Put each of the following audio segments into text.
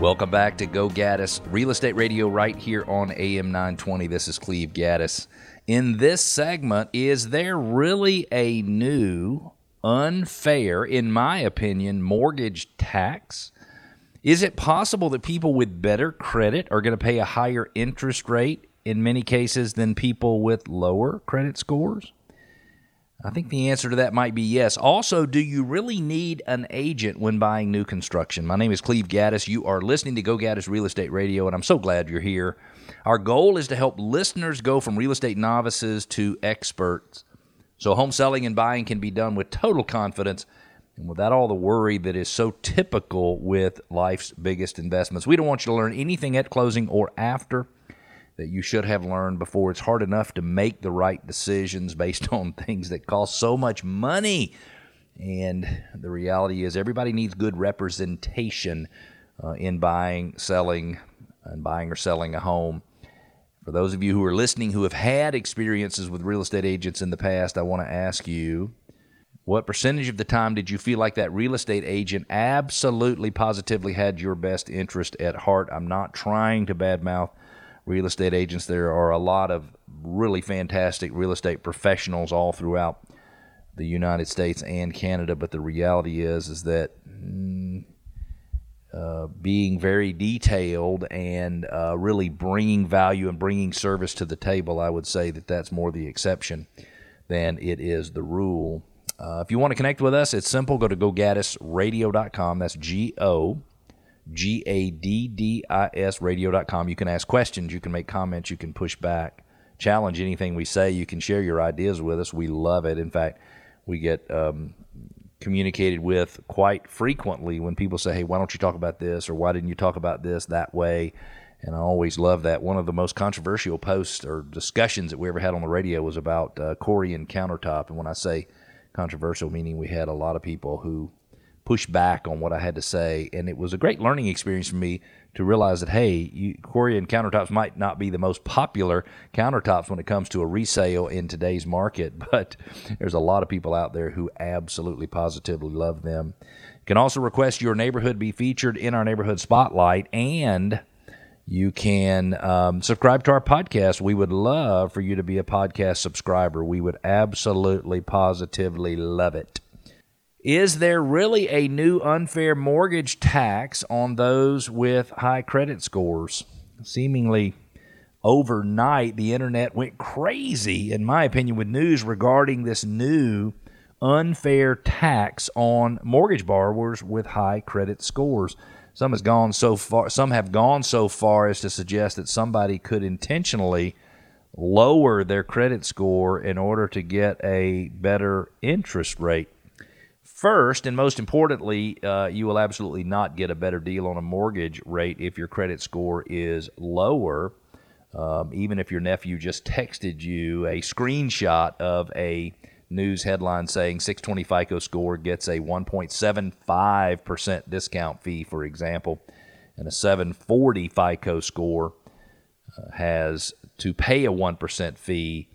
Welcome back to Go Gaddis Real Estate Radio right here on AM 920. This is Cleve Gaddis. In this segment, is there really a new, unfair, in my opinion, mortgage tax? Is it possible that people with better credit are going to pay a higher interest rate in many cases than people with lower credit scores? I think the answer to that might be yes. Also, do you really need an agent when buying new construction? My name is Cleve Gaddis. You are listening to Go Gaddis Real Estate Radio, and I'm so glad you're here. Our goal is to help listeners go from real estate novices to experts so home selling and buying can be done with total confidence and without all the worry that is so typical with life's biggest investments. We don't want you to learn anything at closing or after that you should have learned before. It's hard enough to make the right decisions based on things that cost so much money. And the reality is, everybody needs good representation uh, in buying, selling, and buying or selling a home. For those of you who are listening who have had experiences with real estate agents in the past, I want to ask you what percentage of the time did you feel like that real estate agent absolutely positively had your best interest at heart? I'm not trying to badmouth real estate agents. There are a lot of really fantastic real estate professionals all throughout the United States and Canada, but the reality is is that mm, uh, being very detailed and uh, really bringing value and bringing service to the table, I would say that that's more the exception than it is the rule. Uh, if you want to connect with us, it's simple. Go to gogaddisradio.com. That's G O G A D D I S radio.com. You can ask questions, you can make comments, you can push back, challenge anything we say. You can share your ideas with us. We love it. In fact, we get um, communicated with quite frequently when people say, hey, why don't you talk about this? Or why didn't you talk about this that way? And I always love that. One of the most controversial posts or discussions that we ever had on the radio was about uh, Corian countertop. And when I say controversial, meaning we had a lot of people who push back on what I had to say. And it was a great learning experience for me to realize that, hey, you, Corian countertops might not be the most popular countertops when it comes to a resale in today's market, but there's a lot of people out there who absolutely positively love them. You can also request your neighborhood be featured in our neighborhood spotlight and you can um, subscribe to our podcast. We would love for you to be a podcast subscriber. We would absolutely, positively love it. Is there really a new unfair mortgage tax on those with high credit scores? Seemingly overnight, the internet went crazy, in my opinion, with news regarding this new unfair tax on mortgage borrowers with high credit scores. Some has gone so far some have gone so far as to suggest that somebody could intentionally lower their credit score in order to get a better interest rate. First, and most importantly, uh, you will absolutely not get a better deal on a mortgage rate if your credit score is lower. Um, even if your nephew just texted you a screenshot of a news headline saying 620 FICO score gets a 1.75% discount fee, for example, and a 740 FICO score uh, has to pay a 1% fee.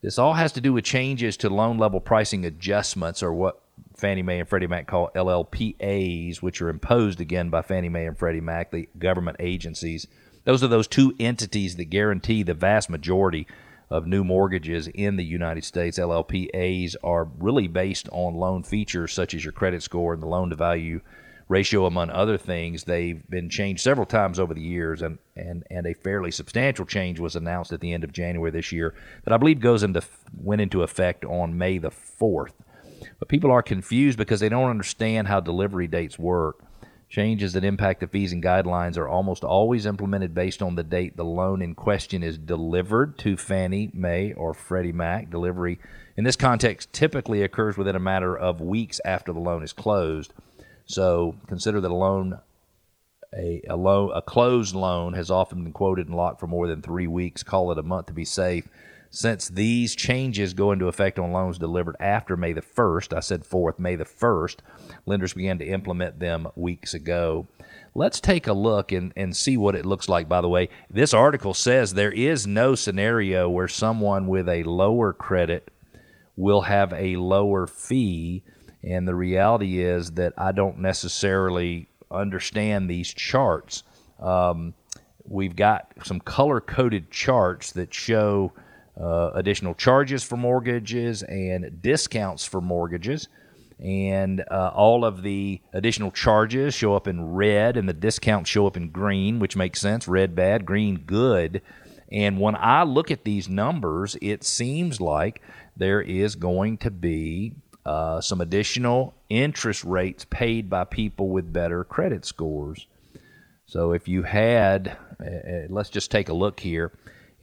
This all has to do with changes to loan level pricing adjustments, or what Fannie Mae and Freddie Mac call LLPAs, which are imposed again by Fannie Mae and Freddie Mac, the government agencies. Those are those two entities that guarantee the vast majority of new mortgages in the United States. LLPAs are really based on loan features such as your credit score and the loan to value ratio, among other things. They've been changed several times over the years, and, and, and a fairly substantial change was announced at the end of January this year that I believe goes into went into effect on May the 4th. But people are confused because they don't understand how delivery dates work. Changes that impact the fees and guidelines are almost always implemented based on the date the loan in question is delivered to Fannie Mae or Freddie Mac. Delivery in this context typically occurs within a matter of weeks after the loan is closed. So consider that a loan a, a loan a closed loan has often been quoted and locked for more than three weeks. Call it a month to be safe. Since these changes go into effect on loans delivered after May the 1st, I said 4th, May the 1st, lenders began to implement them weeks ago. Let's take a look and, and see what it looks like. By the way, this article says there is no scenario where someone with a lower credit will have a lower fee. And the reality is that I don't necessarily understand these charts. Um, we've got some color coded charts that show uh, additional charges for mortgages and discounts for mortgages. And uh, all of the additional charges show up in red, and the discounts show up in green, which makes sense red bad, green good. And when I look at these numbers, it seems like there is going to be uh, some additional interest rates paid by people with better credit scores. So if you had, uh, uh, let's just take a look here.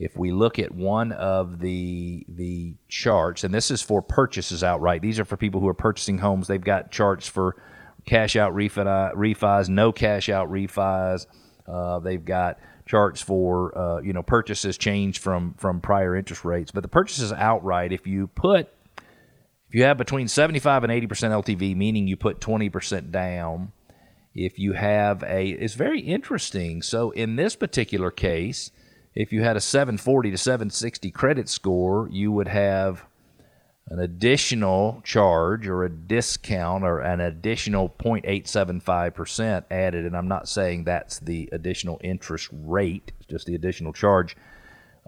If we look at one of the the charts, and this is for purchases outright. These are for people who are purchasing homes. They've got charts for cash out refi, refis, no cash out refis. Uh, they've got charts for uh, you know purchases change from from prior interest rates. But the purchases outright, if you put if you have between 75 and 80% LTV, meaning you put 20% down, if you have a, it's very interesting. So in this particular case, if you had a 740 to 760 credit score, you would have an additional charge or a discount or an additional 0.875% added. And I'm not saying that's the additional interest rate, it's just the additional charge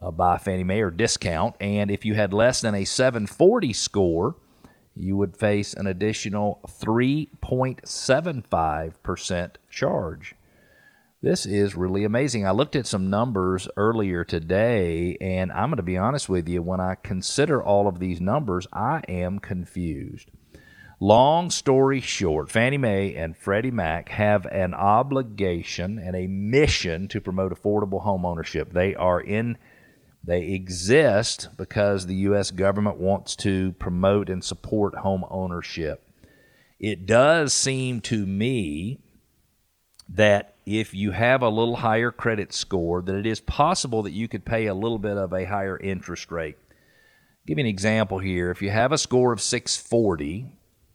uh, by Fannie Mae or discount. And if you had less than a 740 score, you would face an additional 3.75% charge. This is really amazing. I looked at some numbers earlier today, and I'm going to be honest with you. When I consider all of these numbers, I am confused. Long story short, Fannie Mae and Freddie Mac have an obligation and a mission to promote affordable home ownership. They are in they exist because the U.S. government wants to promote and support home ownership. It does seem to me that if you have a little higher credit score, that it is possible that you could pay a little bit of a higher interest rate. I'll give you an example here. If you have a score of 640,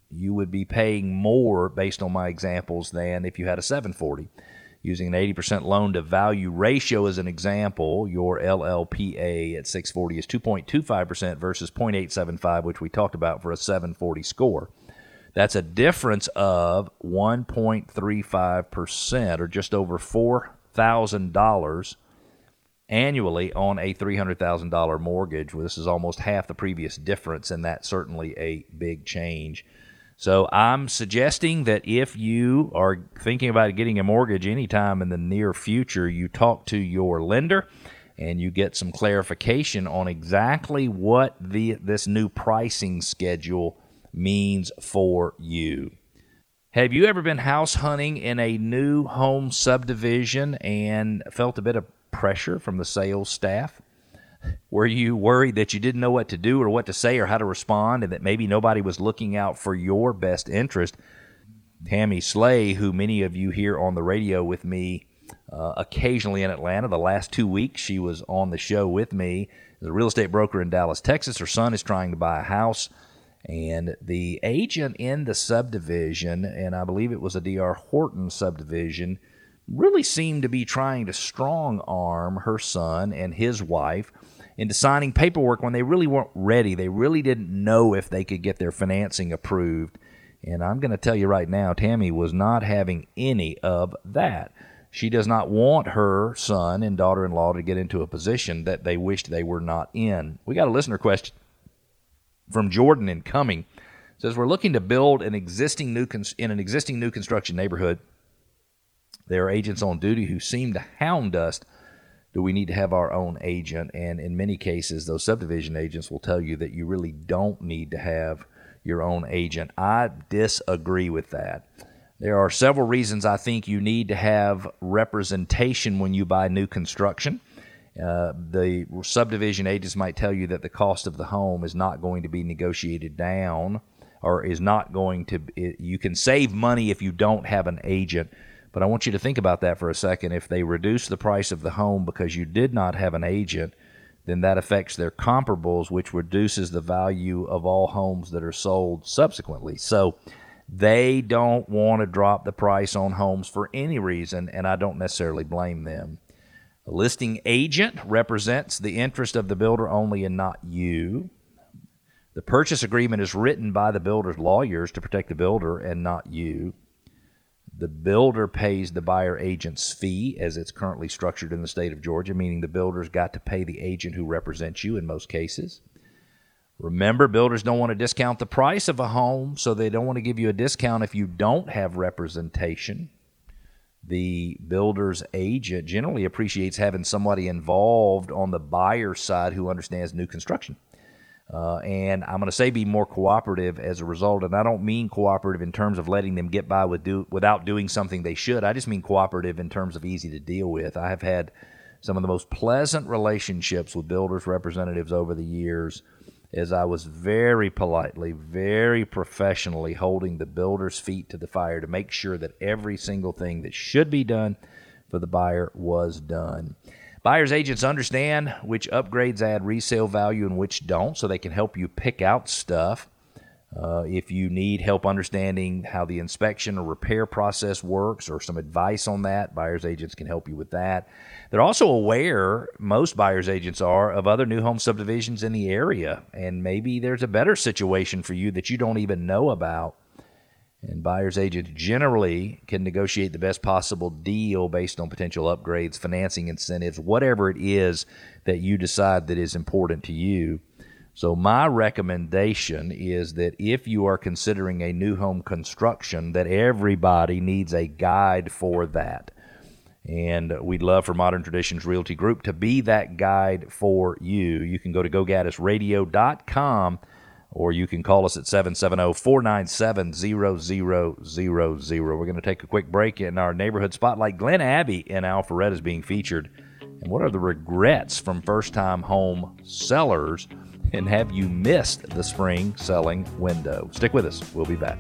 you would be paying more based on my examples than if you had a 740 using an 80% loan to value ratio as an example, your LLPA at 640 is 2.25% versus 0.875, which we talked about for a 740 score. That's a difference of 1.35% or just over $4,000 annually on a $300,000 mortgage. Well, this is almost half the previous difference, and that's certainly a big change. So I'm suggesting that if you are thinking about getting a mortgage anytime in the near future, you talk to your lender and you get some clarification on exactly what the this new pricing schedule means for you. Have you ever been house hunting in a new home subdivision and felt a bit of pressure from the sales staff? Were you worried that you didn't know what to do or what to say or how to respond and that maybe nobody was looking out for your best interest? Tammy Slay, who many of you hear on the radio with me uh, occasionally in Atlanta, the last two weeks she was on the show with me, as a real estate broker in Dallas, Texas. Her son is trying to buy a house. And the agent in the subdivision, and I believe it was a D.R. Horton subdivision, really seemed to be trying to strong arm her son and his wife into signing paperwork when they really weren't ready. They really didn't know if they could get their financing approved. And I'm going to tell you right now, Tammy was not having any of that. She does not want her son and daughter in law to get into a position that they wished they were not in. We got a listener question from Jordan in Cumming says we're looking to build an existing new in an existing new construction neighborhood. There are agents on duty who seem to hound us do we need to have our own agent? And in many cases, those subdivision agents will tell you that you really don't need to have your own agent. I disagree with that. There are several reasons I think you need to have representation when you buy new construction. Uh, the subdivision agents might tell you that the cost of the home is not going to be negotiated down or is not going to, it, you can save money if you don't have an agent but I want you to think about that for a second. If they reduce the price of the home because you did not have an agent, then that affects their comparables, which reduces the value of all homes that are sold subsequently. So they don't want to drop the price on homes for any reason, and I don't necessarily blame them. A listing agent represents the interest of the builder only and not you. The purchase agreement is written by the builder's lawyers to protect the builder and not you The builder pays the buyer agent's fee as it's currently structured in the state of Georgia, meaning the builder's got to pay the agent who represents you in most cases. Remember, builders don't want to discount the price of a home, so they don't want to give you a discount if you don't have representation. The builder's agent generally appreciates having somebody involved on the buyer side who understands new construction. Uh, and I'm going to say be more cooperative as a result. And I don't mean cooperative in terms of letting them get by with do, without doing something they should. I just mean cooperative in terms of easy to deal with. I have had some of the most pleasant relationships with builders representatives over the years as I was very politely, very professionally holding the builder's feet to the fire to make sure that every single thing that should be done for the buyer was done. Buyer's agents understand which upgrades add resale value and which don't, so they can help you pick out stuff. Uh, if you need help understanding how the inspection or repair process works or some advice on that, buyer's agents can help you with that. They're also aware, most buyer's agents are, of other new home subdivisions in the area, and maybe there's a better situation for you that you don't even know about. And buyer's agents generally can negotiate the best possible deal based on potential upgrades, financing incentives, whatever it is that you decide that is important to you. So, my recommendation is that if you are considering a new home construction, that everybody needs a guide for that. And we'd love for Modern Traditions Realty Group to be that guide for you. You can go to gogaddisradio.com or you can call us at 770 497 0000. We're going to take a quick break in our neighborhood spotlight. Glen Abbey in Alpharetta is being featured. And what are the regrets from first time home sellers? And have you missed the spring selling window? Stick with us. We'll be back.